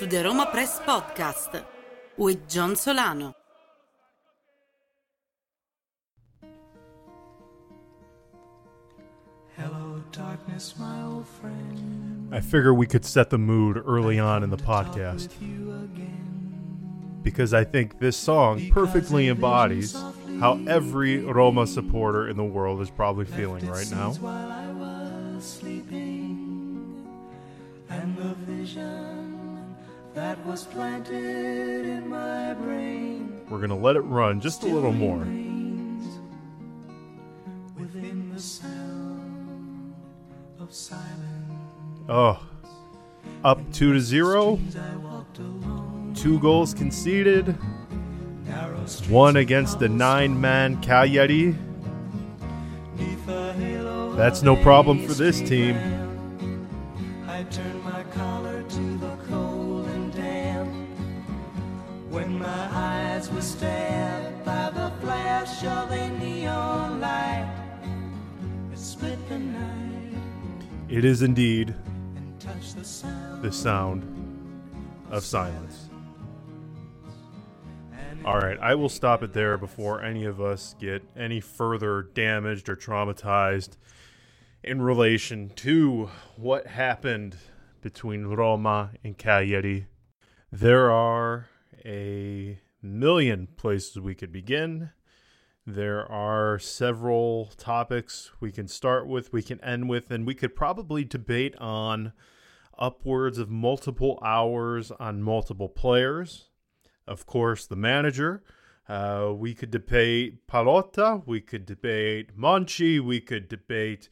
to the Roma Press Podcast with John Solano. Hello, darkness, my old friend. I figure we could set the mood early on in the podcast because I think this song perfectly embodies how every Roma supporter in the world is probably feeling right now. We're going to let it run just a little more. Oh, up 2 to 0, I walked alone, two goals conceded, one against the nine man halo That's no problem for this team. It is indeed the sound. of silence. All right, I will stop it there before any of us get any further damaged or traumatized in relation to what happened between Roma and Cagliari. There are a million places we could begin. There are several topics we can start with, we can end with, and we could probably debate on upwards of multiple hours on multiple players. Of course, the manager. Uh, we could debate Pallotta. We could debate Monchi. We could debate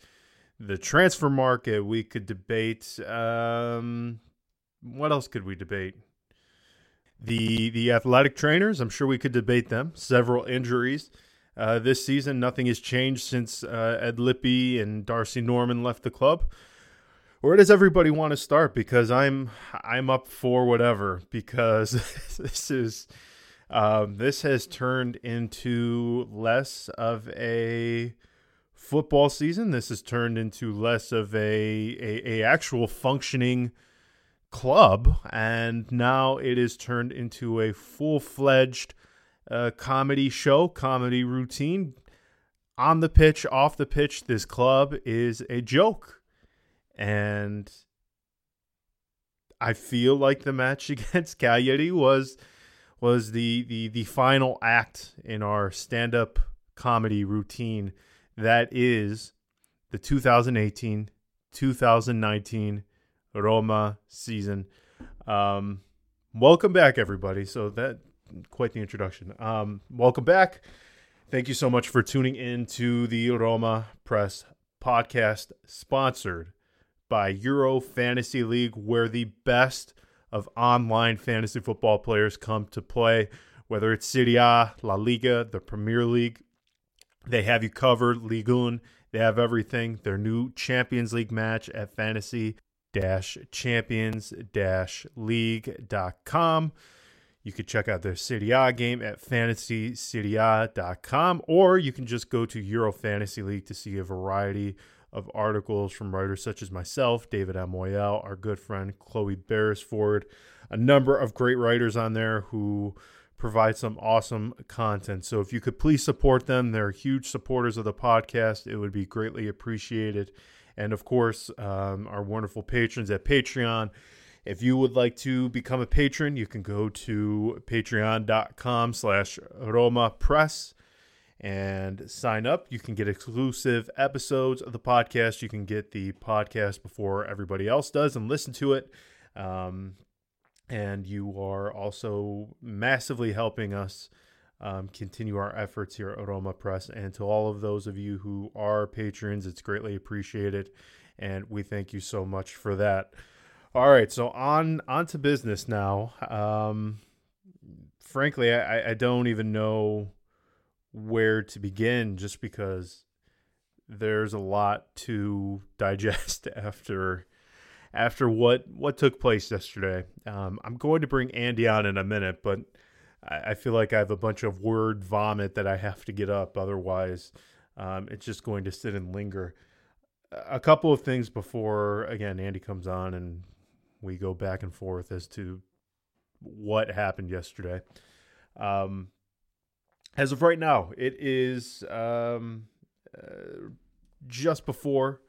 the transfer market. We could debate. Um, what else could we debate? The the athletic trainers. I'm sure we could debate them. Several injuries uh, this season. Nothing has changed since uh, Ed Lippie and Darcy Norman left the club. Where does everybody want to start? Because I'm I'm up for whatever. Because this is um, this has turned into less of a football season. This has turned into less of a a, a actual functioning club, and now it is turned into a full fledged uh, comedy show, comedy routine. On the pitch, off the pitch, this club is a joke and I feel like the match against Cagliari was was the the the final act in our stand up comedy routine that is the 2018 2019 Roma season. Um, welcome back, everybody. So that quite the introduction. Um, welcome back. Thank you so much for tuning in to the Roma Press podcast, sponsored by Euro Fantasy League, where the best of online fantasy football players come to play. Whether it's Serie A, La Liga, the Premier League, they have you covered. Ligue 1, they have everything. Their new Champions League match at fantasy champions league.com. You could check out their Serie A game at fantasyserie.com, or you can just go to Euro Fantasy League to see a variety of articles from writers such as myself, David M. Moyel, our good friend Chloe Beresford, a number of great writers on there who provide some awesome content. So if you could please support them, they're huge supporters of the podcast. It would be greatly appreciated. And of course, um, our wonderful patrons at Patreon. If you would like to become a patron, you can go to patreon.com slash Roma Press and sign up. You can get exclusive episodes of the podcast. You can get the podcast before everybody else does and listen to it. Um, and you are also massively helping us um, continue our efforts here at Roma Press. And to all of those of you who are patrons, it's greatly appreciated. And we thank you so much for that. All right, so on on to business now. Um, frankly, I, I don't even know where to begin just because there's a lot to digest after after what what took place yesterday. Um, I'm going to bring Andy on in a minute, but I, I feel like I have a bunch of word vomit that I have to get up. Otherwise, um, it's just going to sit and linger. A couple of things before again Andy comes on and we go back and forth as to what happened yesterday. Um, as of right now, it is um, uh, just before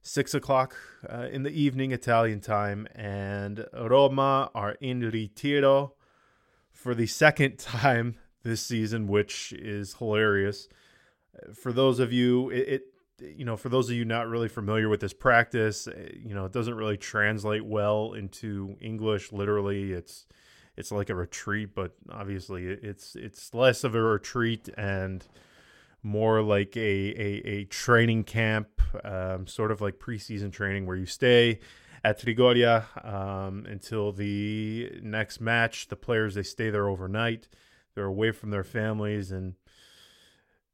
six o'clock uh, in the evening Italian time, and Roma are in ritiro for the second time this season, which is hilarious. For those of you, it, it you know, for those of you not really familiar with this practice, eh, you know, it doesn't really translate well into English. Literally, it's it's like a retreat, but obviously it's it's less of a retreat and more like a a, a training camp, um, sort of like preseason training where you stay at Trigoria um, until the next match. The players they stay there overnight. They're away from their families and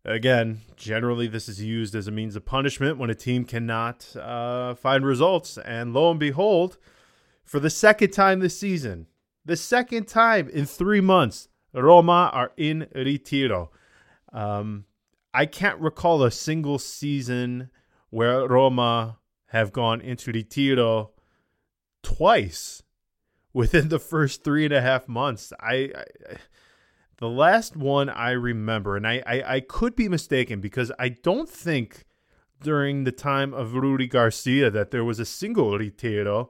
Again, generally, this is used as a means of punishment when a team cannot uh, find results. And lo and behold, for the second time this season, the second time in three months, Roma are in Ritiro. Um, I can't recall a single season where Roma have gone into Ritiro twice within the first three and a half months. I, I the last one I remember, and I, I, I could be mistaken because I don't think during the time of Rudi Garcia that there was a single Ritiro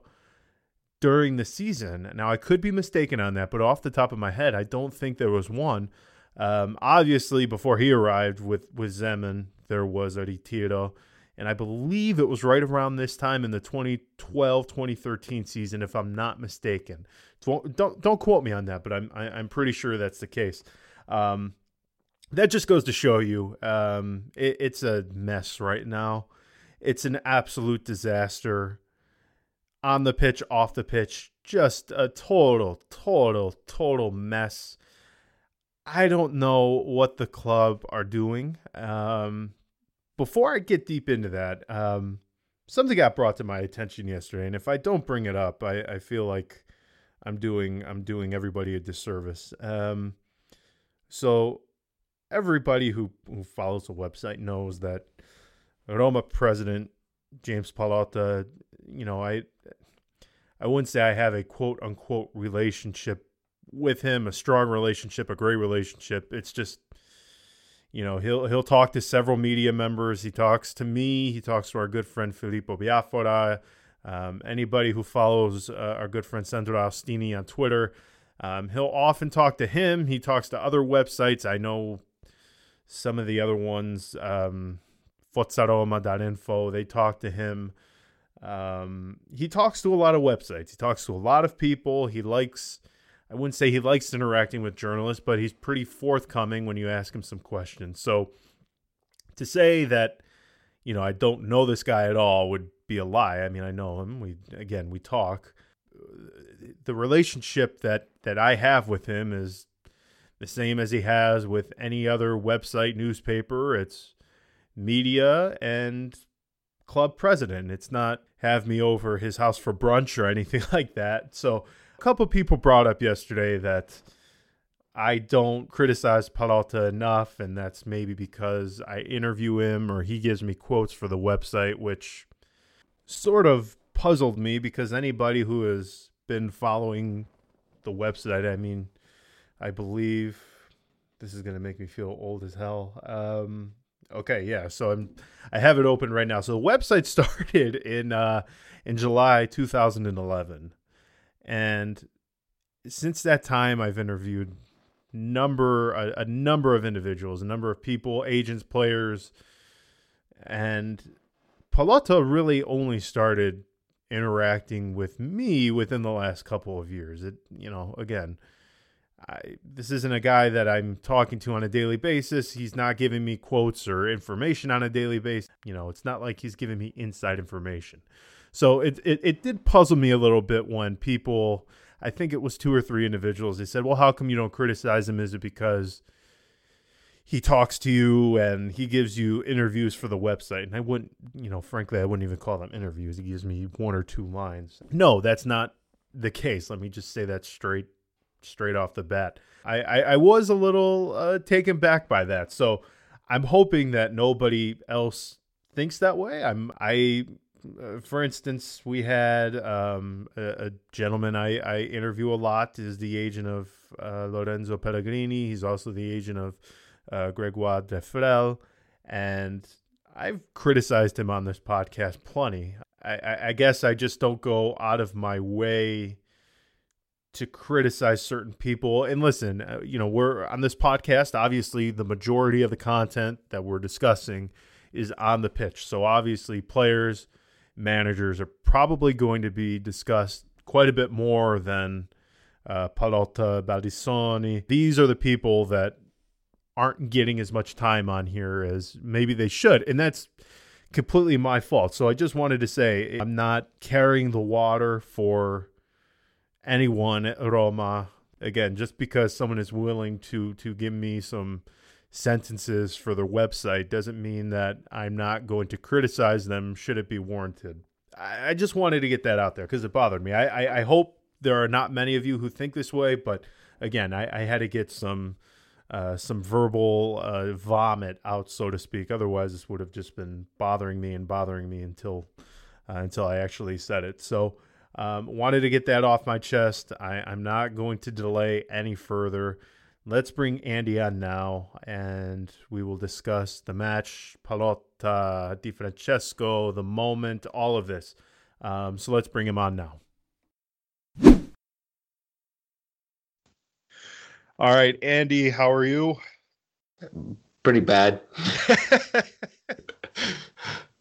during the season. Now, I could be mistaken on that, but off the top of my head, I don't think there was one. Um, obviously, before he arrived with, with Zeman, there was a Ritiro. And I believe it was right around this time in the 2012 2013 season, if I'm not mistaken. Don't don't quote me on that, but I'm I, am i am pretty sure that's the case. Um, that just goes to show you um, it, it's a mess right now. It's an absolute disaster on the pitch, off the pitch, just a total, total, total mess. I don't know what the club are doing. Um, before I get deep into that, um, something got brought to my attention yesterday, and if I don't bring it up, I, I feel like I'm doing I'm doing everybody a disservice. Um, so everybody who, who follows the website knows that Roma president James Pallotta, you know, I I wouldn't say I have a quote unquote relationship with him, a strong relationship, a great relationship. It's just you know, he'll he'll talk to several media members. He talks to me. He talks to our good friend Filippo Biafora. Um, anybody who follows uh, our good friend Sandro Austini on Twitter, um, he'll often talk to him. He talks to other websites. I know some of the other ones, um, Forzaroma.info, they talk to him. Um, he talks to a lot of websites. He talks to a lot of people. He likes, I wouldn't say he likes interacting with journalists, but he's pretty forthcoming when you ask him some questions. So to say that, you know, I don't know this guy at all would be a lie. I mean, I know him. We again we talk. The relationship that that I have with him is the same as he has with any other website, newspaper. It's media and club president. It's not have me over his house for brunch or anything like that. So a couple people brought up yesterday that I don't criticize Pallotta enough, and that's maybe because I interview him or he gives me quotes for the website, which sort of puzzled me because anybody who has been following the website, I mean, I believe this is going to make me feel old as hell. Um, okay, yeah, so I'm I have it open right now. So the website started in uh, in July 2011, and since that time, I've interviewed number a, a number of individuals, a number of people, agents, players, and Pallotta really only started interacting with me within the last couple of years. It, you know, again, I, this isn't a guy that I'm talking to on a daily basis. He's not giving me quotes or information on a daily basis. You know, it's not like he's giving me inside information. So it, it, it did puzzle me a little bit when people, I think it was two or three individuals, they said, well, how come you don't criticize him? Is it because he talks to you and he gives you interviews for the website. And I wouldn't, you know, frankly, I wouldn't even call them interviews. He gives me one or two lines. No, that's not the case. Let me just say that straight, straight off the bat. I, I, I was a little uh, taken back by that. So I'm hoping that nobody else thinks that way. I'm, I, for instance, we had um, a, a, gentleman I, I, interview a lot is the agent of uh, Lorenzo Pellegrini. He's also the agent of uh, Gregoire Defrel, and I've criticized him on this podcast plenty. I, I, I guess I just don't go out of my way to criticize certain people. And listen, uh, you know, we're on this podcast. Obviously, the majority of the content that we're discussing is on the pitch. So obviously, players, managers are probably going to be discussed quite a bit more than uh, Pallotta, Baldissoni. These are the people that aren't getting as much time on here as maybe they should, and that's completely my fault. So I just wanted to say I'm not carrying the water for anyone at Roma. Again, just because someone is willing to to give me some sentences for their website doesn't mean that I'm not going to criticize them should it be warranted. I, I just wanted to get that out there because it bothered me. I, I, I, hope there are not many of you who think this way, but again, I, I had to get some uh, some verbal uh, vomit out, so to speak. Otherwise, this would have just been bothering me and bothering me until uh, until I actually said it. So, um, wanted to get that off my chest. I, I'm not going to delay any further. Let's bring Andy on now, and we will discuss the match, Pallotta, Di Francesco, the moment, all of this. Um, so let's bring him on now. All right, Andy, how are you? Pretty bad.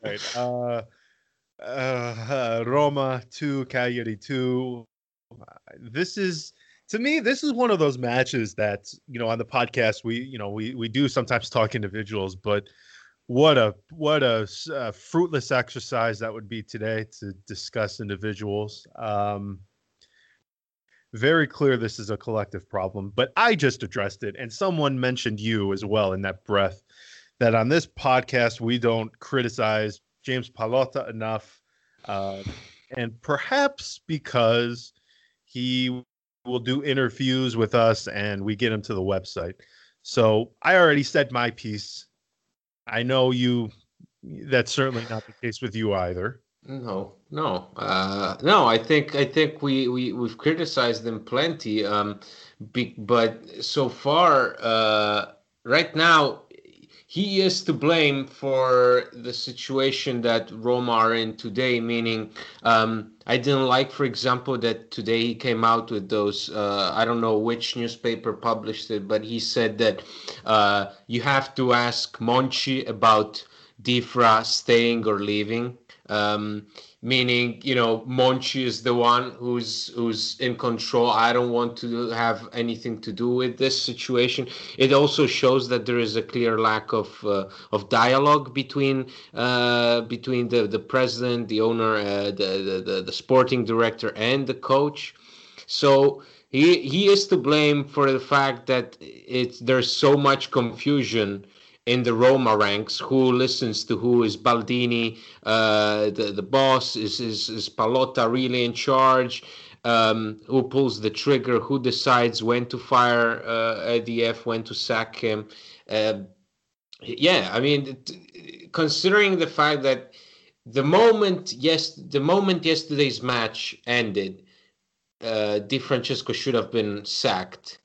right. Uh, uh, Roma 2, Cagliari 2. This is to me, this is one of those matches that you know on the podcast we you know we we do sometimes talk individuals, but what a what a uh, fruitless exercise that would be today to discuss individuals. Um, very clear this is a collective problem, but I just addressed it, and someone mentioned you as well in that breath. That on this podcast we don't criticize James Pallotta enough, uh, and perhaps because he will do interviews with us and we get them to the website. So I already said my piece. I know you that's certainly not the case with you either. No, no, uh, no. I think I think we we we've criticized them plenty. Um, be, but so far, uh, right now, he is to blame for the situation that Roma are in today. Meaning, um, I didn't like, for example, that today he came out with those. Uh, I don't know which newspaper published it, but he said that uh, you have to ask Monchi about Difra staying or leaving. Um, meaning you know Monchi is the one who's who's in control. I don't want to have anything to do with this situation. It also shows that there is a clear lack of uh, of dialogue between uh, between the the president, the owner, uh, the, the the sporting director, and the coach. So he he is to blame for the fact that it's there's so much confusion in the Roma ranks who listens to who is Baldini, uh, the the boss is is, is Pallotta really in charge. Um, who pulls the trigger? Who decides when to fire uh, ADF, when to sack him? Uh, yeah, I mean, considering the fact that the moment yes, the moment yesterday's match ended, uh, Di Francesco should have been sacked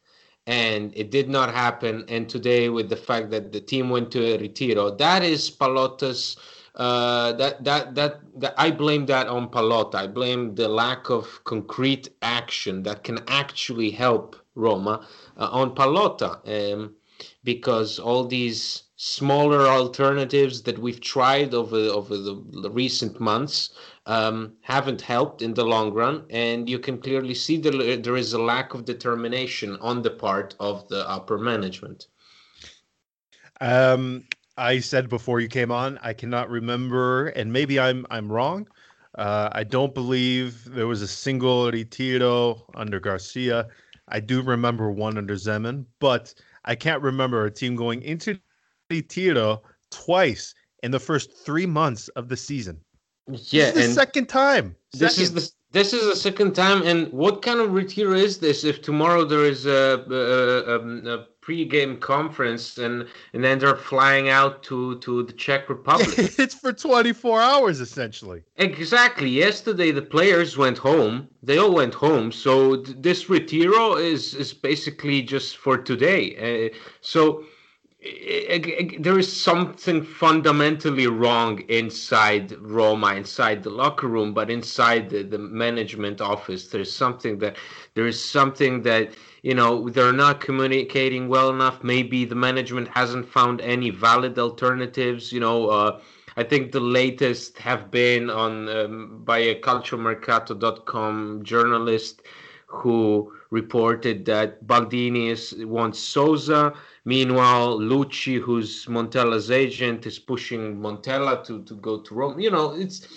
and it did not happen. And today, with the fact that the team went to retiro, that is Pallotta's. Uh, that, that that that I blame that on Pallotta. I blame the lack of concrete action that can actually help Roma uh, on Pallotta, um, because all these smaller alternatives that we've tried over over the, the recent months um, haven't helped in the long run, and you can clearly see that there is a lack of determination on the part of the upper management. Um, I said before you came on, I cannot remember, and maybe I'm I'm wrong. Uh, I don't believe there was a single retiro under Garcia. I do remember one under Zeman, but I can't remember a team going into retiro twice in the first three months of the season. Yeah, the second time. This is the This is the second time, and what kind of retiro is this? If tomorrow there is a, a, a, a pre-game conference, and and then they're flying out to to the Czech Republic. it's for 24 hours essentially. Exactly. Yesterday the players went home. They all went home. So th- this retiro is is basically just for today. Uh, so there is something fundamentally wrong inside Roma, inside the locker room, but inside the, the management office, there's something that there is something that you know they're not communicating well enough. Maybe the management hasn't found any valid alternatives. You know, uh, I think the latest have been on um, by a calciomercato.com journalist who reported that Baldini is, wants Sousa Meanwhile, Lucci, who's Montella's agent, is pushing Montella to, to go to Rome. You know, it's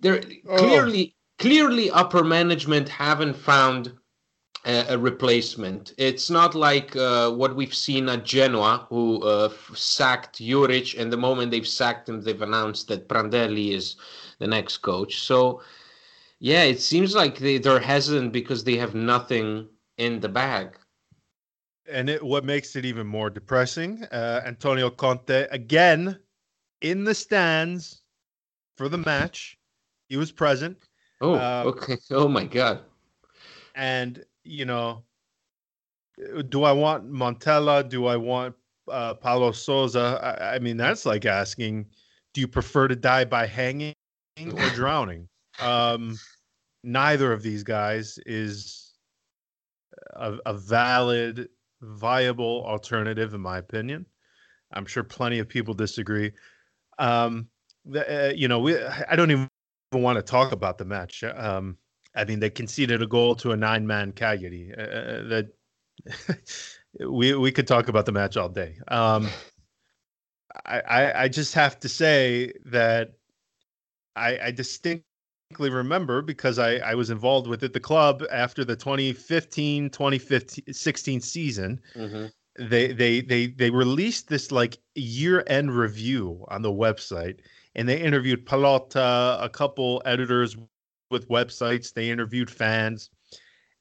they're oh. clearly clearly upper management haven't found a, a replacement. It's not like uh, what we've seen at Genoa, who uh, sacked Juric, and the moment they've sacked him, they've announced that Prandelli is the next coach. So, yeah, it seems like they, they're hesitant because they have nothing in the bag and it, what makes it even more depressing, uh, Antonio Conte again in the stands for the match. He was present. Oh, uh, okay. Oh my god. And you know, do I want Montella? Do I want uh, Paulo Sousa? I, I mean, that's like asking, do you prefer to die by hanging or drowning? Um, neither of these guys is a, a valid viable alternative, in my opinion. I'm sure plenty of people disagree. Um, the, uh, you know, we I don't even want to talk about the match. Um, I mean, they conceded a goal to a nine-man Cagliari. Uh, uh that we we could talk about the match all day. Um, I, I, I just have to say that I, I distinctly remember because I, I was involved with it, the club after the 2015 2016 season. Mm-hmm. They, they they they released this like year end review on the website and they interviewed Pallotta, a couple editors with websites, they interviewed fans,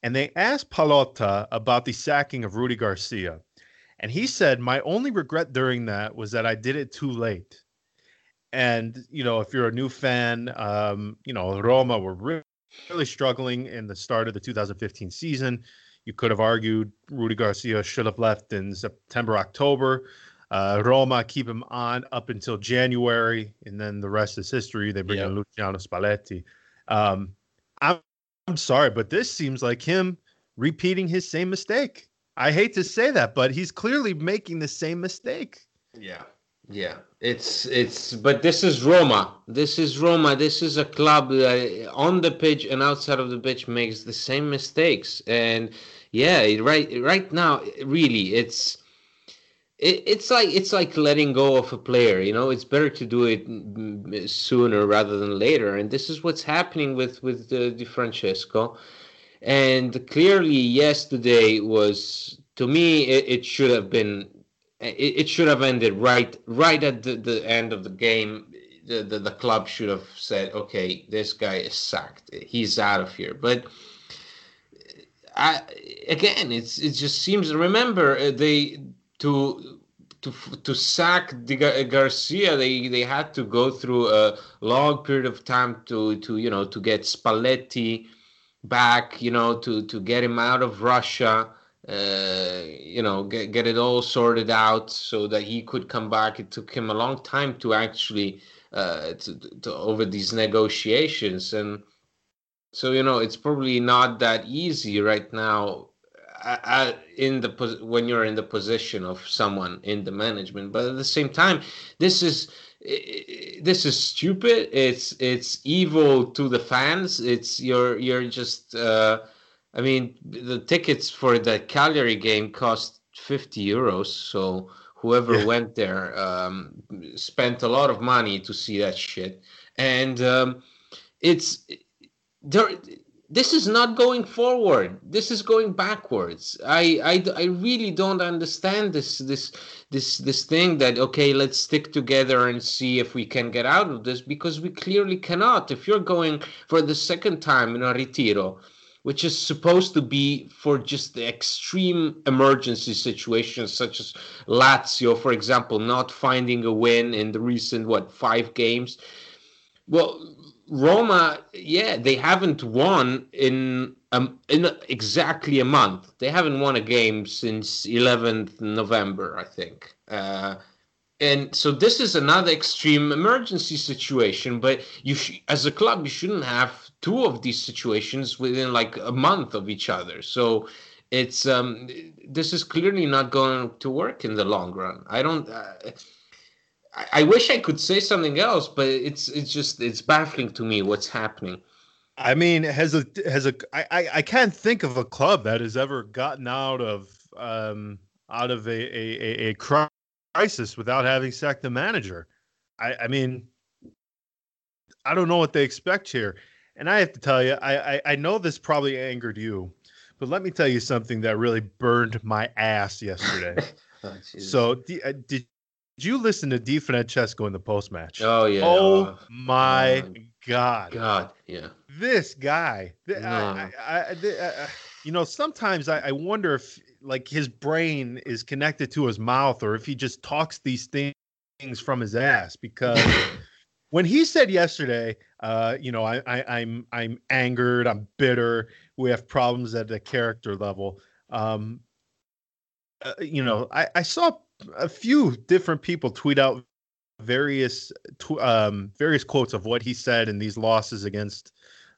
and they asked Pallotta about the sacking of Rudi Garcia. And he said, My only regret during that was that I did it too late. And you know, if you're a new fan, um, you know Roma were really, really struggling in the start of the 2015 season. You could have argued Rudi Garcia should have left in September, October. Uh, Roma keep him on up until January, and then the rest is history. They bring yep. in Luciano Spalletti. Um, I'm, I'm sorry, but this seems like him repeating his same mistake. I hate to say that, but he's clearly making the same mistake. Yeah. Yeah, it's it's but this is Roma. This is Roma. This is a club that on the pitch and outside of the pitch makes the same mistakes. And yeah, right right now really it's it, it's like it's like letting go of a player, you know, it's better to do it sooner rather than later. And this is what's happening with with uh, Di Francesco. And clearly yesterday was to me it, it should have been it, it should have ended right right at the, the end of the game. The, the, the club should have said, okay, this guy is sacked. He's out of here. But I, again, it's it just seems. Remember, uh, they to to to sack Garcia, they they had to go through a long period of time to to you know to get Spalletti back, you know, to to get him out of Russia uh, you know, get, get it all sorted out so that he could come back. It took him a long time to actually uh, to, to over these negotiations, and so you know, it's probably not that easy right now. Uh, in the when you're in the position of someone in the management, but at the same time, this is this is stupid. It's it's evil to the fans. It's you're you're just uh, I mean, the tickets for the Cagliari game cost 50 euros. So whoever yeah. went there um, spent a lot of money to see that shit. And um, it's there. this is not going forward this is going backwards I, I i really don't understand this this this this thing that okay let's stick together and see if we can get out of this because we clearly cannot if you're going for the second time in a retiro which is supposed to be for just the extreme emergency situations such as lazio for example not finding a win in the recent what five games well Roma, yeah, they haven't won in um, in exactly a month. They haven't won a game since 11th November, I think. Uh, and so this is another extreme emergency situation. But you, sh- as a club, you shouldn't have two of these situations within like a month of each other. So it's um, this is clearly not going to work in the long run. I don't. Uh, I, wish I could say something else, but it's it's just it's baffling to me what's happening. I mean, has a has a I, I, I can't think of a club that has ever gotten out of um out of a a, a crisis without having sacked the manager. I, I mean, I don't know what they expect here, and I have to tell you, I, I I know this probably angered you, but let me tell you something that really burned my ass yesterday. oh, so, uh, did did you listen to Di Francesco in the post match? Oh yeah. Oh, oh my oh, God. God, yeah. This guy. No. I, I, I, uh, you know, sometimes I, wonder if like his brain is connected to his mouth, or if he just talks these things from his ass. Because when he said yesterday, uh, you know, I, I, I'm I'm angered, I'm bitter. We have problems at the character level. Um, uh, you know, I, I saw a few different people tweet out various tw- um, various quotes of what he said in these losses against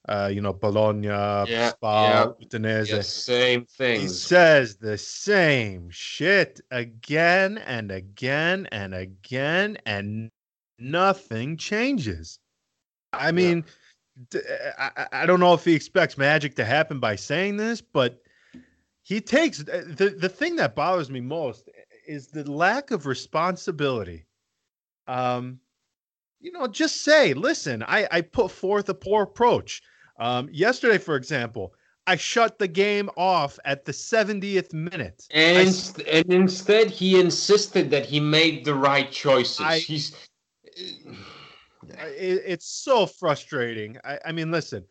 uh, you know Bologna, yeah, yeah. Udinese. Yeah, same thing. He says the same shit again and again and again, and nothing changes. I mean, yeah. I, I don't know if he expects magic to happen by saying this, but he takes the the thing that bothers me most is the lack of responsibility. Um, you know, just say, listen, I, I put forth a poor approach. Um, yesterday, for example, I shut the game off at the 70th minute. And, I, and instead, he insisted that he made the right choices. I, He's. It, it's so frustrating. I, I mean, listen,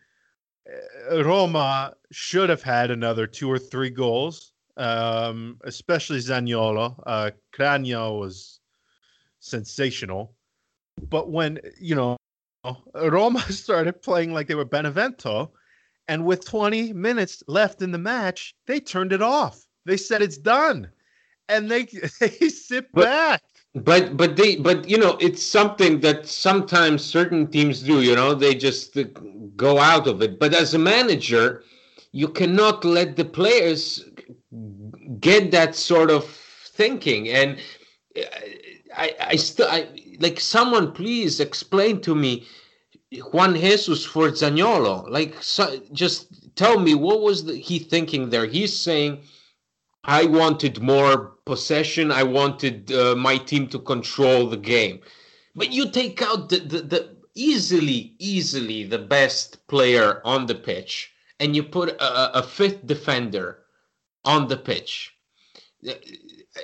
uh, Roma should have had another two or three goals um, especially Zaniolo. Uh, Cragno was sensational. But when, you know, Roma started playing like they were Benevento, and with 20 minutes left in the match, they turned it off. They said it's done. And they they sit but, back. But but they but you know it's something that sometimes certain teams do. You know they just go out of it. But as a manager, you cannot let the players get that sort of thinking and uh, i i still i like someone please explain to me juan jesus for zaniolo like so, just tell me what was the, he thinking there he's saying i wanted more possession i wanted uh, my team to control the game but you take out the, the, the easily easily the best player on the pitch and you put a, a fifth defender on the pitch. The,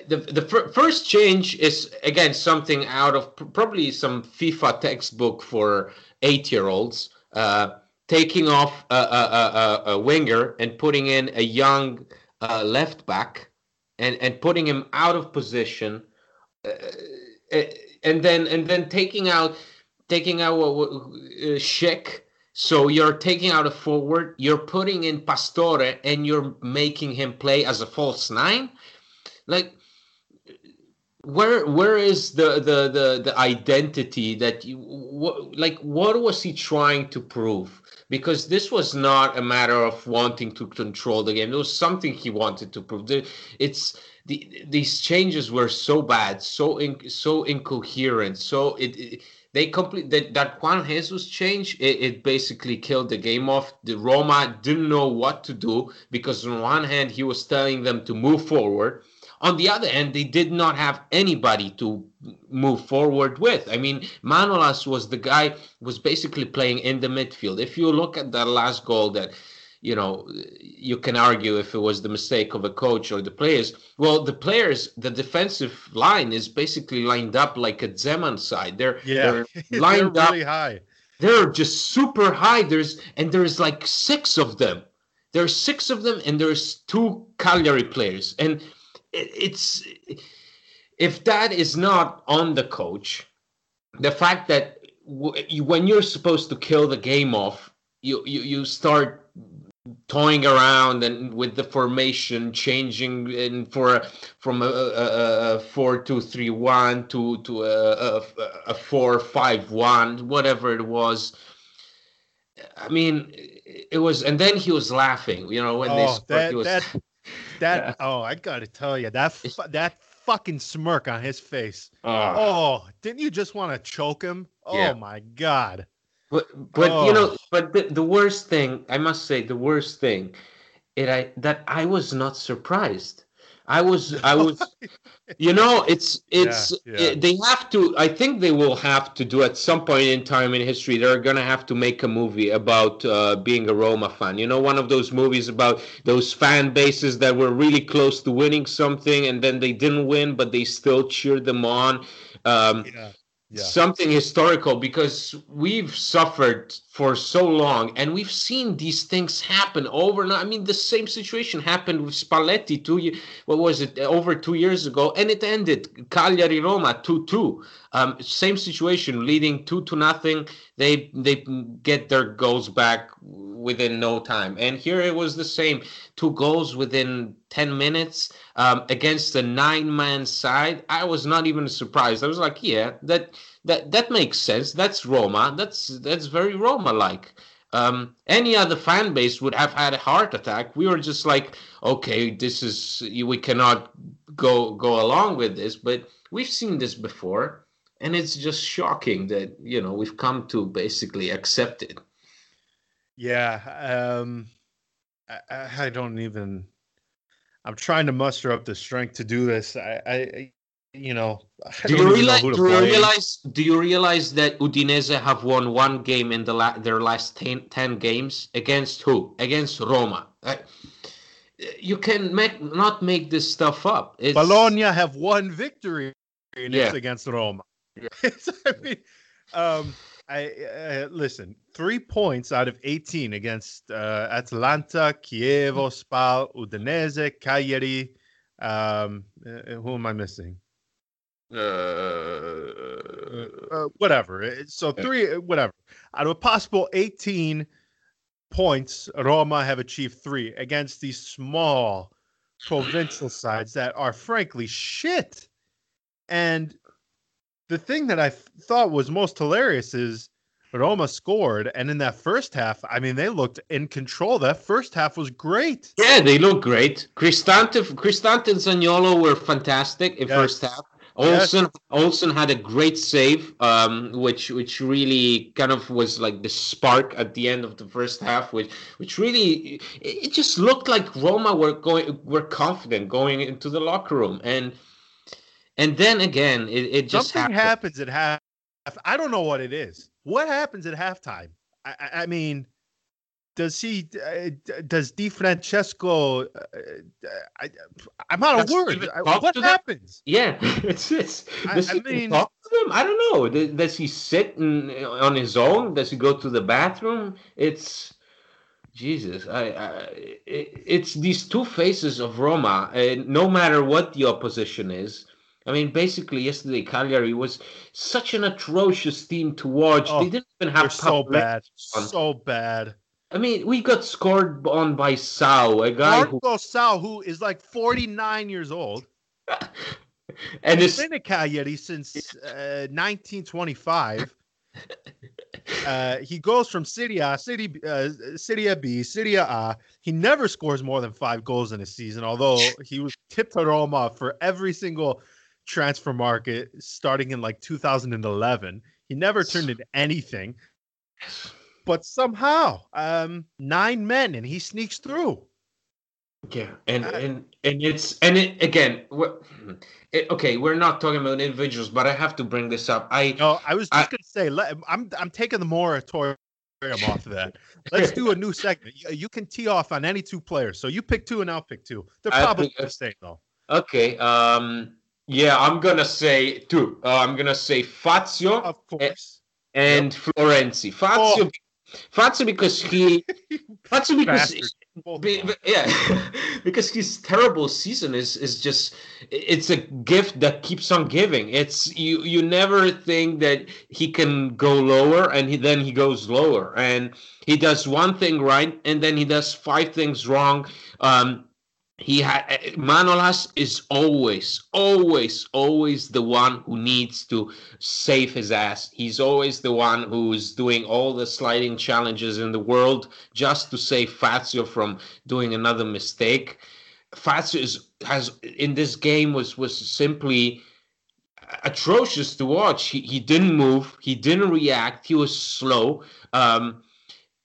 the, the first change is again something out of probably some FIFA textbook for eight year olds, uh, taking off a, a, a, a, winger and putting in a young uh, left back and, and putting him out of position. Uh, uh and then and then taking out taking out uh, Schick so you're taking out a forward, you're putting in Pastore, and you're making him play as a false nine. Like, where where is the the the, the identity that you what, like? What was he trying to prove? Because this was not a matter of wanting to control the game. It was something he wanted to prove. It's the, these changes were so bad, so in, so incoherent, so it, it they complete that, that Juan Jesus change. It, it, basically killed the game off. The Roma didn't know what to do because on one hand he was telling them to move forward. On the other hand, they did not have anybody to move forward with. I mean, Manolas was the guy was basically playing in the midfield. If you look at that last goal that you know, you can argue if it was the mistake of a coach or the players. Well, the players, the defensive line is basically lined up like a Zeman side. They're Yeah, they're lined they're up really high. they're just super high there's and there's like six of them there's six of them and there's two cagliari players and it, it's if that is not on the coach the fact that w- you, when you're supposed to kill the game off you you, you start toying around and with the formation changing in for from a, a, a four two three one to to a, a, a four five one whatever it was. I mean it was and then he was laughing you know when they Oh, scored, that was, that that. Oh, I gotta tell you that that fucking smirk on his face. Ah. Oh, didn't you just want to choke him? Oh Yeah. my god. But but you know, Oh. but the, the worst thing I must say, the worst thing, it I that I was not surprised. I was I was, you know, it's it's yeah. it- they have to. I think they will have to do at some point in time in history. They're gonna have to make a movie about uh, being a Roma fan. You know, one of those movies about those fan bases that were really close to winning something and then they didn't win, but they still cheered them on. Um, Yeah. Something historical because we've suffered for so long and we've seen these things happen over and I mean the same situation happened with Spalletti two what was it over two years ago and it ended Cagliari Roma 2-2 um, same situation leading two to nothing. They they get their goals back within no time. And here it was the same two goals within 10 minutes um, against a nine man side I was not even surprised I was like yeah that that that makes sense that's Roma that's that's very Roma like um, any other fan base would have had a heart attack we were just like okay this is we cannot go go along with this but we've seen this before and it's just shocking that you know we've come to basically accept it Yeah. Um, I I don't even. I'm trying to muster up the strength to do this. I, I you know, do you know realize do you realize do you realize that Udinese have won one game in the la- their last 10, 10 games against who against Roma you can make not make this stuff up it's, Bologna have one victory Yeah. against Roma. I mean, um, I uh, listen. Three points out of eighteen against uh, Atalanta, Chievo, Spal, Udinese, Cagliari. Um, uh, who am I missing? uh, Uh, whatever. So three, uh, whatever. Out of a possible eighteen points, Roma have achieved three against these small provincial sides that are frankly shit. And the thing that I thought was most hilarious is Roma scored, and in that first half, I mean, they looked in control. That first half was great. yeah they look great Cristante Cristante and Zaniolo were fantastic in Yes. first half Yes. Olsen Olsen had a great save, um, which which really kind of was like the spark at the end of the first half, which which really it, it just looked like Roma were going were confident going into the locker room, and and then again it, it just Something happened. happens at half. I don't know what it is. What happens at halftime? I, I, I mean, does he? Uh, does Di Francesco? Uh, uh, I, I'm out of words. I- What to them? happens? Yeah, it's it's. I- Does I he mean- talk to them? I don't know. Does, does he sit in, on his own? Does he go to the bathroom? It's Jesus. I, I it, it's these two faces of Roma. And no matter what the opposition is. I mean, basically, yesterday Cagliari was such an atrocious team to watch. Oh, they didn't even have so bad. on. So bad. I mean, we got scored on by Sau, a guy who Marco Sau, who is like 49 years old, and has been Cagliari since uh, 1925. Uh, he goes from Serie A, City, uh, Serie B, Serie A. He never scores more than five goals in a season, although he was tipped to Roma for every single transfer market starting in like 2011. He never turned into anything, but somehow, um, nine men and he sneaks through. Yeah, and I- and and it's and it again. It, okay, we're not talking about individuals, but I have to bring this up. I No, I was just I- gonna say, let, I'm I'm taking the moratorium off of that. Let's do a new segment. You, you can tee off on any two players. So you pick two, and I'll pick two. They're probably think- the same though. Okay. Um. Yeah, I'm gonna say two. Uh, I'm gonna say Fazio Of course. and Florenzi. Fazio, Fazio because he, Fazio because Bastard. Be- be- yeah, because his terrible season is is just it's a gift that keeps on giving. It's you you never think that he can go lower, and he, then he goes lower, and he does one thing right, and then he does five things wrong. Um, he had Manolas is always, always, always the one who needs to save his ass. He's always the one who's doing all the sliding challenges in the world just to save Fazio from doing another mistake. Fazio is, has in this game was was simply atrocious to watch. He, he didn't move. He didn't react. He was slow. Um,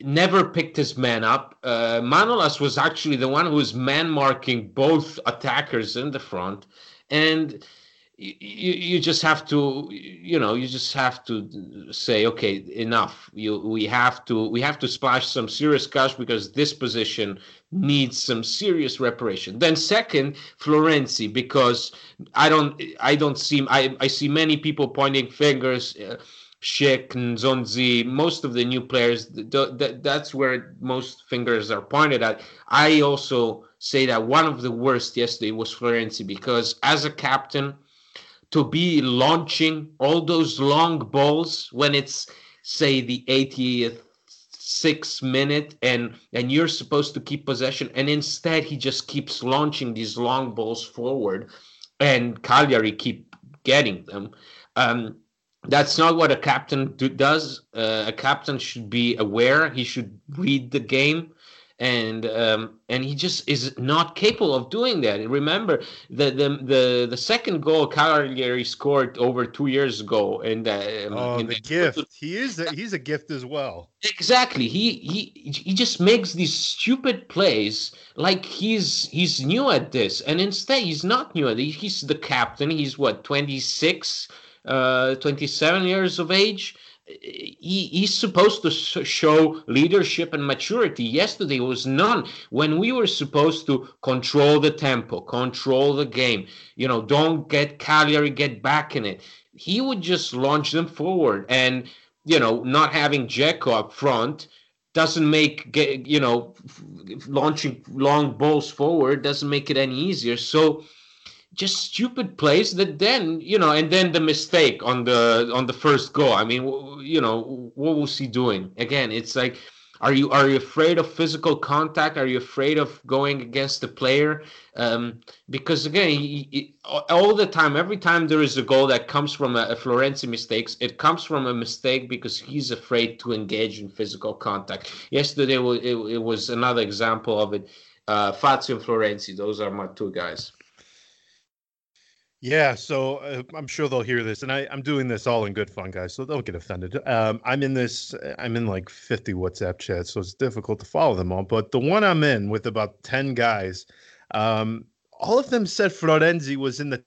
never picked his man up. Uh, Manolas was actually the one who was man marking both attackers in the front, and you, you just have to you know you just have to say okay enough. You we have to we have to splash some serious cash because this position needs some serious reparation. Then second florenzi because i don't i don't see i i see many people pointing fingers uh, Schick and Nzonzi, most of the new players, th- th- that's where most fingers are pointed at. I also say that one of the worst yesterday was Florenzi because as a captain, to be launching all those long balls when it's say the 80th six minute and and you're supposed to keep possession and instead he just keeps launching these long balls forward and Cagliari keep getting them um that's not what a captain do, does uh, a captain should be aware he should read the game and um, and he just is not capable of doing that. Remember the the the, the second goal Cagliari scored over two years ago, and uh, Oh, in the gift. He is. A, he's a gift as well. Exactly. He he he just makes these stupid plays like he's he's new at this, and instead he's not new at it. He's the captain. He's what 26, uh, 27 years of age he, he's supposed to show leadership and maturity. Yesterday was none. When we were supposed to control the tempo, control the game, you know, don't get Cagliari get back in it. He would just launch them forward, and you know, not having Dzeko up front doesn't make you know launching long balls forward doesn't make it any easier. So just stupid plays that then you know and then the mistake on the on the first goal i mean you know what was he doing? Again it's like are you are you afraid of physical contact? Are you afraid of going against the player? Um, because again he, he, all the time every time there is a goal that comes from a, a florenzi mistakes it comes from a mistake because he's afraid to engage in physical contact. Yesterday it, it was another example of it. Uh, Fazio and Florenzi, those are my two guys. Yeah, so uh, I'm sure they'll hear this, and I, I'm doing this all in good fun, guys. So they'll get offended. Um, I'm in this. I'm in like 50 WhatsApp chats, so it's difficult to follow them all. But the one I'm in with about 10 guys, um, all of them said Florenzi was in the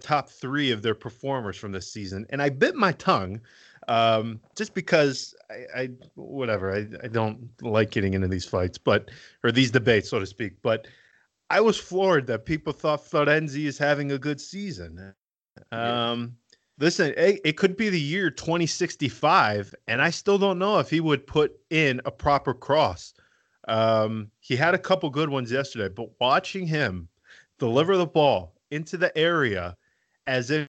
top three of their performers from this season, and I bit my tongue, um, just because I, I whatever I, I don't like getting into these fights, but or these debates, so to speak, but. I was floored that people thought Florenzi is having a good season. Yeah. Um, listen, it, it could be the year 2065, and I still don't know if he would put in a proper cross. Um, he had a couple good ones yesterday, but watching him deliver the ball into the area as if,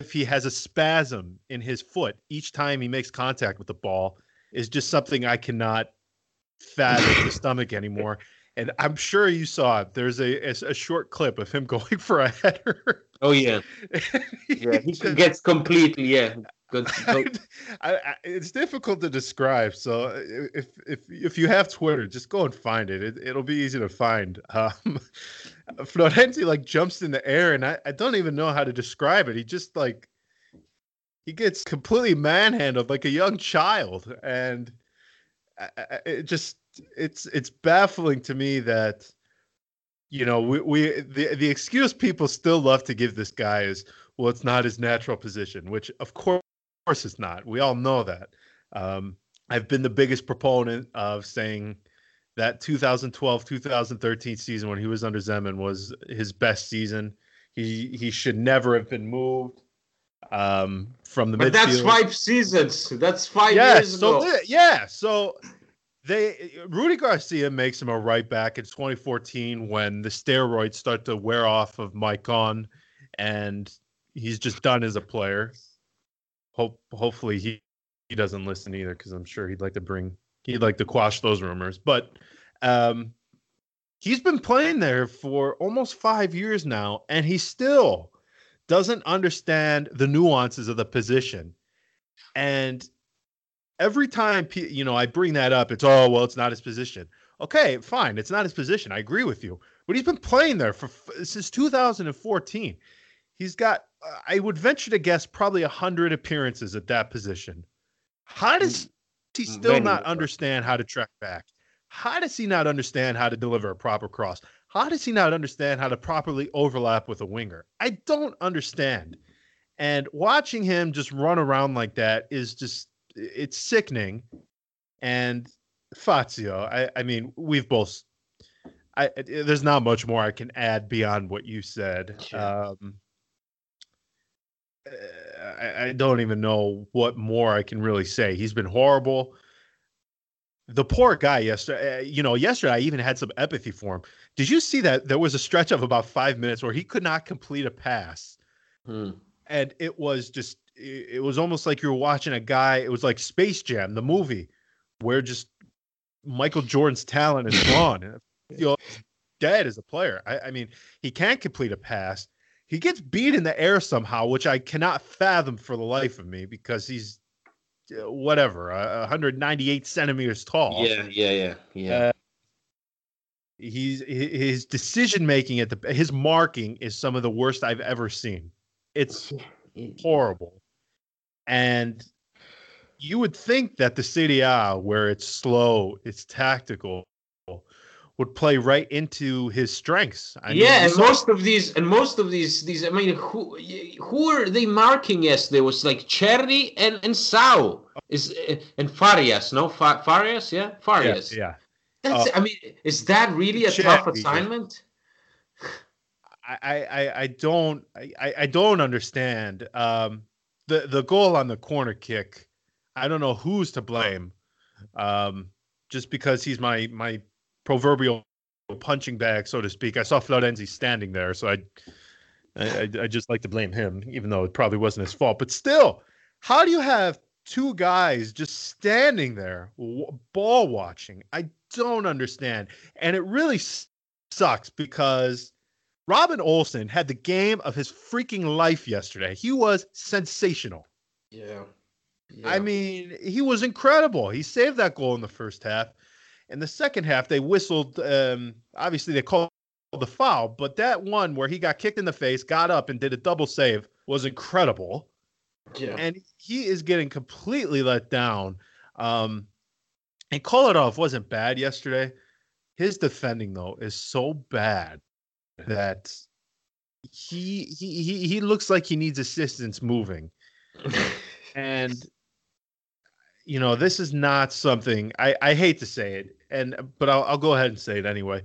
if he has a spasm in his foot each time he makes contact with the ball is just something I cannot fathom the stomach anymore. And I'm sure you saw it. There's a, a, a short clip of him going for a header. Oh yeah, yeah. He Just- gets completely yeah. Good. I, good. I, it's difficult to describe. So uh, if if if you have Twitter, just go and find it. it it'll be easy to find. Um, Florenzi like jumps in the air, and I, I don't even know how to describe it. He just like he gets completely manhandled like a young child, and I, I- it just it's it's baffling to me that you know we, we the the excuse people still love to give this guy is well it's not his natural position which of course course it's not we all know that um I've been the biggest proponent of saying that 2012 2013 season when he was under Zeman was his best season. He he should never have been moved um, from the But midfield. that's five seasons. That's five yeah, years so ago. thi- yeah, so they Rudi Garcia makes him a right back in 2014 when the steroids start to wear off of Maicon, and he's just done as a player. Hope hopefully he he doesn't listen either because I'm sure he'd like to bring he'd like to quash those rumors. But um, he's been playing there for almost five years now, and he still doesn't understand the nuances of the position. And every time you know I bring that up, it's oh well, it's not his position. Okay, fine, it's not his position. I agree with you, but he's been playing there for since 2014. He's got, I would venture to guess, probably hundred appearances at that position. How does he still not understand how to track back? How does he not understand how to deliver a proper cross? How does he not understand how to properly overlap with a winger? I don't understand. And watching him just run around like that is just it's sickening. And Fazio, I, I mean, we've both I there's not much more I can add beyond what you said. Sure. Um uh, I, I don't even know what more I can really say. He's been horrible. The poor guy yesterday, uh, you know, yesterday I even had some empathy for him. Did you see that there was a stretch of about five minutes where he could not complete a pass? Hmm. and it was just it it was almost like you were watching a guy it was like space jam the movie where just michael jordan's talent is gone. You know dead as a player. I, I mean he can't complete a pass. He gets beat in the air somehow which i cannot fathom for the life of me because he's uh, whatever uh, 198 centimeters tall. Yeah, yeah, yeah, yeah. Uh, he's his decision making at the his marking is some of the worst i've ever seen. It's horrible. And you would think that the Serie A, where it's slow, it's tactical, would play right into his strengths. I yeah, we and saw- most of these, and most of these, these. I mean, who who are they marking yesterday? Was like Cerri and and Sau is and Farias. No, Fa- Farias. Yeah, yeah, Farias. yeah. That's. Uh, I mean, is that really a Cerri, tough assignment? I, I, I- I don't, I- I don't understand. Um, the the goal on the corner kick, I don't know who's to blame. Um, just because he's my my proverbial punching bag, so to speak. I saw Florenzi standing there, so I, I, I, just like to blame him, even though it probably wasn't his fault. But still, how do you have two guys just standing there, ball watching? I don't understand, and it really sucks because Robin Olsen had the game of his freaking life yesterday. He was sensational. Yeah. I mean, he was incredible. He saved that goal in the first half. In the second half, they whistled. Um, obviously, they called the foul, but that one where he got kicked in the face, got up, and did a double save was incredible. yeah. And he is getting completely let down. Um, and Kolarov wasn't bad yesterday. His defending though is so bad that he he he, he looks like he needs assistance moving. And you know, this is not something I, I hate to say it, and but I'll, I'll go ahead and say it anyway.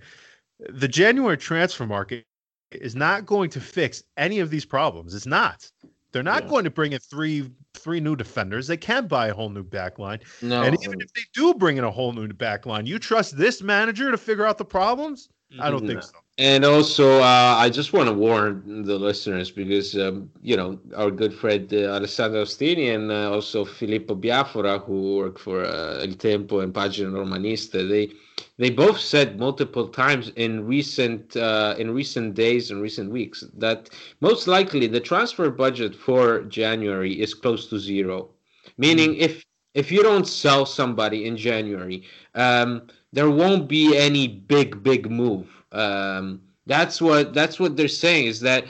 The January transfer market is not going to fix any of these problems. It's not. They're not Yeah. going to bring in three three new defenders. They can't buy a whole new back line. no. And even if they do bring in a whole new back line, you trust this manager to figure out the problems? I don't think so. And also, uh, I just want to warn the listeners because, um, you know, our good friend uh, Alessandro Ostini and uh, also Filippo Biafora, who work for uh, Il Tempo and Pagina Romanista, they they both said multiple times in recent uh, in recent days and recent weeks that most likely the transfer budget for January is close to zero, meaning if if you don't sell somebody in January, um, there won't be any big big move. Um, that's what that's what they're saying is that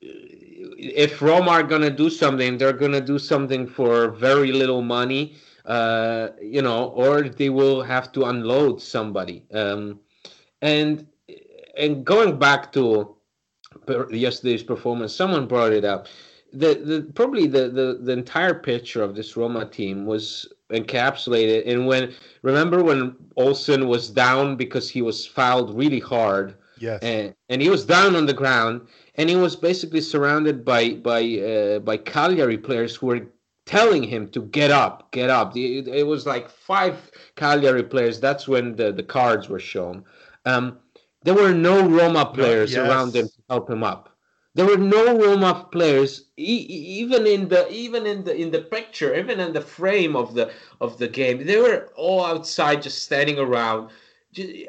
if Roma are gonna do something, they're gonna do something for very little money, uh, you know, or they will have to unload somebody. Um, and and going back to yesterday's performance, someone brought it up. The, the probably the, the the entire picture of this Roma team was encapsulate it. And when remember when Olsen was down because he was fouled really hard. Yes. And, and he was down on the ground, and he was basically surrounded by by uh, by Cagliari players who were telling him to get up, get up. It, it was like five Cagliari players. That's when the, the cards were shown. Um, there were no Roma players yes. around him to help him up. There were no Roma players, e- even in the even in the in the picture, even in the frame of the of the game. They were all outside, just standing around.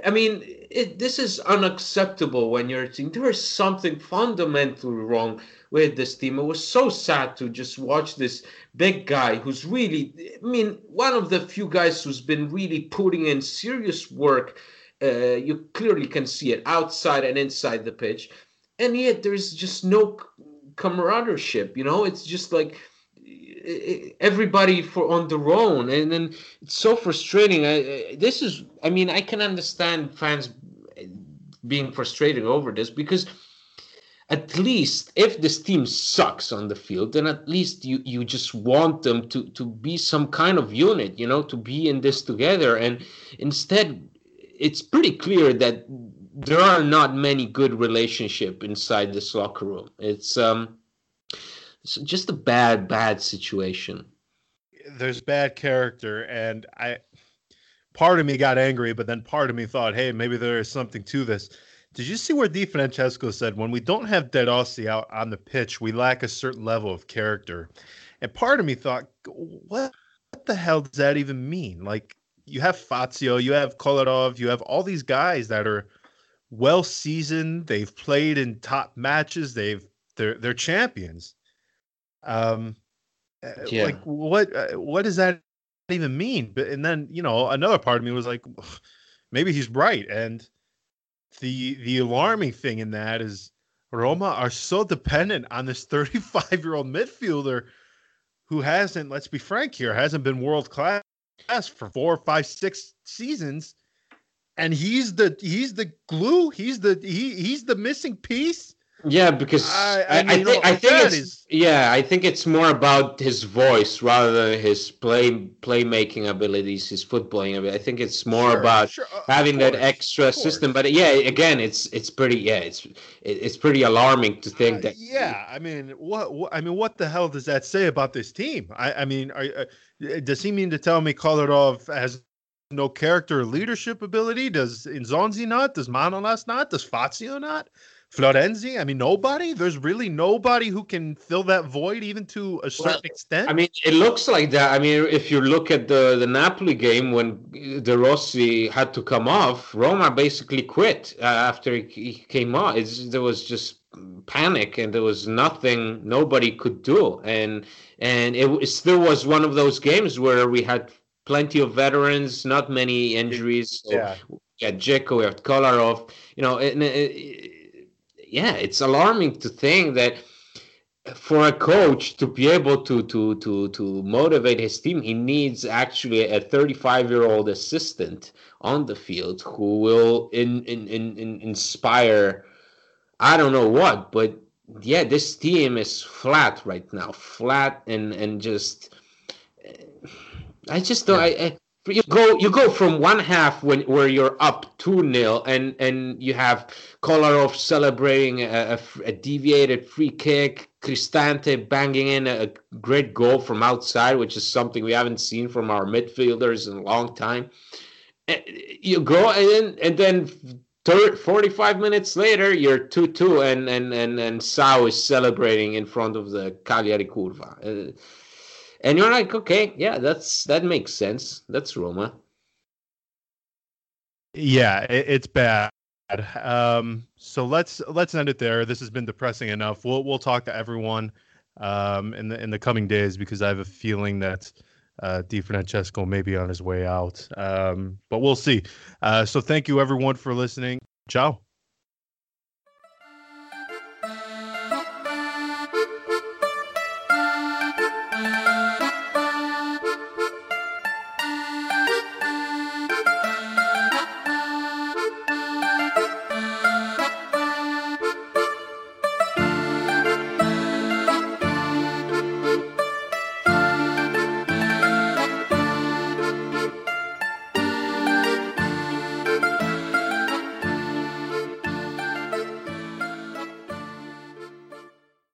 I mean, it, this is unacceptable when you're a team. There is something fundamentally wrong with this team. It was so sad to just watch this big guy who's really, I mean, one of the few guys who's been really putting in serious work. Uh, you clearly can see it outside and inside the pitch, and yet there's just no camaraderie. You know, it's just like everybody for on their own and then it's so frustrating I, this is i mean i can understand fans eh, being frustrated over this because at least if this team sucks on the field then at least you you just want them to to be some kind of unit you know to be in this together and instead it's pretty clear that there are not many good relationship inside this locker room it's um it's just a bad bad situation there's bad character and i part of me got angry but then part of me thought hey maybe there is something to this did you see where Di Francesco said when we don't have De Rossi out on the pitch, we lack a certain level of character? And part of me thought, what, what the hell does that even mean? Like you have Fazio, you have Kolarov, you have all these guys that are well seasoned. They've played in top matches. They've they're they're champions. Um, yeah. like what uh, what does that even mean? But and then you know another part of me was like, maybe he's right, and the the alarming thing in that is Roma are so dependent on this 35 year old midfielder who hasn't, let's be frank here, hasn't been world class for four, five, six seasons, and he's the he's the glue, he's the he he's the missing piece yeah, because I, I, mean, I think I think it's is... yeah, I think it's more about his voice rather than his play playmaking abilities, his footballing ability. I think it's more sure, about sure, having that extra system. But yeah, again, it's it's pretty yeah, it's it's pretty alarming to think uh, that. Yeah, I mean, what, what, I mean, what the hell does that say about this team? I I mean, are, uh, does he mean to tell me Kolarov has no character or leadership ability? Does Nzonzi not? Does Manolas not? Does Fazio not? Florenzi? I mean, nobody. There's really nobody who can fill that void, even to a certain well, extent. I mean, it looks like that. I mean, if you look at the the Napoli game when De Rossi had to come off, Roma basically quit uh, after he, he, came off. It's, there was just panic, and there was nothing nobody could do, and and it, it still was one of those games where we had plenty of veterans, not many injuries. So yeah. We had Dzeko, we had Kolarov. You know, and, and yeah, it's alarming to think that for a coach to be able to to to to motivate his team, he needs actually a 35 year old assistant on the field who will in, in, in, in inspire. I don't know what, but yeah, this team is flat right now, flat and and just. I just don't. Yeah. I, you go you go from one half when where you're up 2 nil and and you have Kolarov celebrating a, a, a, deviated free kick Cristante banging in a, a, great goal from outside which is something we haven't seen from our midfielders in a long time and you go and then and then 30, 45 minutes later you're 2-2 and and and and Sau is celebrating in front of the Cagliari curva uh, and you're like, okay, yeah, that's that makes sense. That's Roma. Yeah, it, it's bad. Um, so let's let's end it there. This has been depressing enough. We'll we'll talk to everyone um, in the in the coming days because I have a feeling that uh, Di Francesco may be on his way out. Um, but we'll see. Uh, so thank you everyone for listening. Ciao.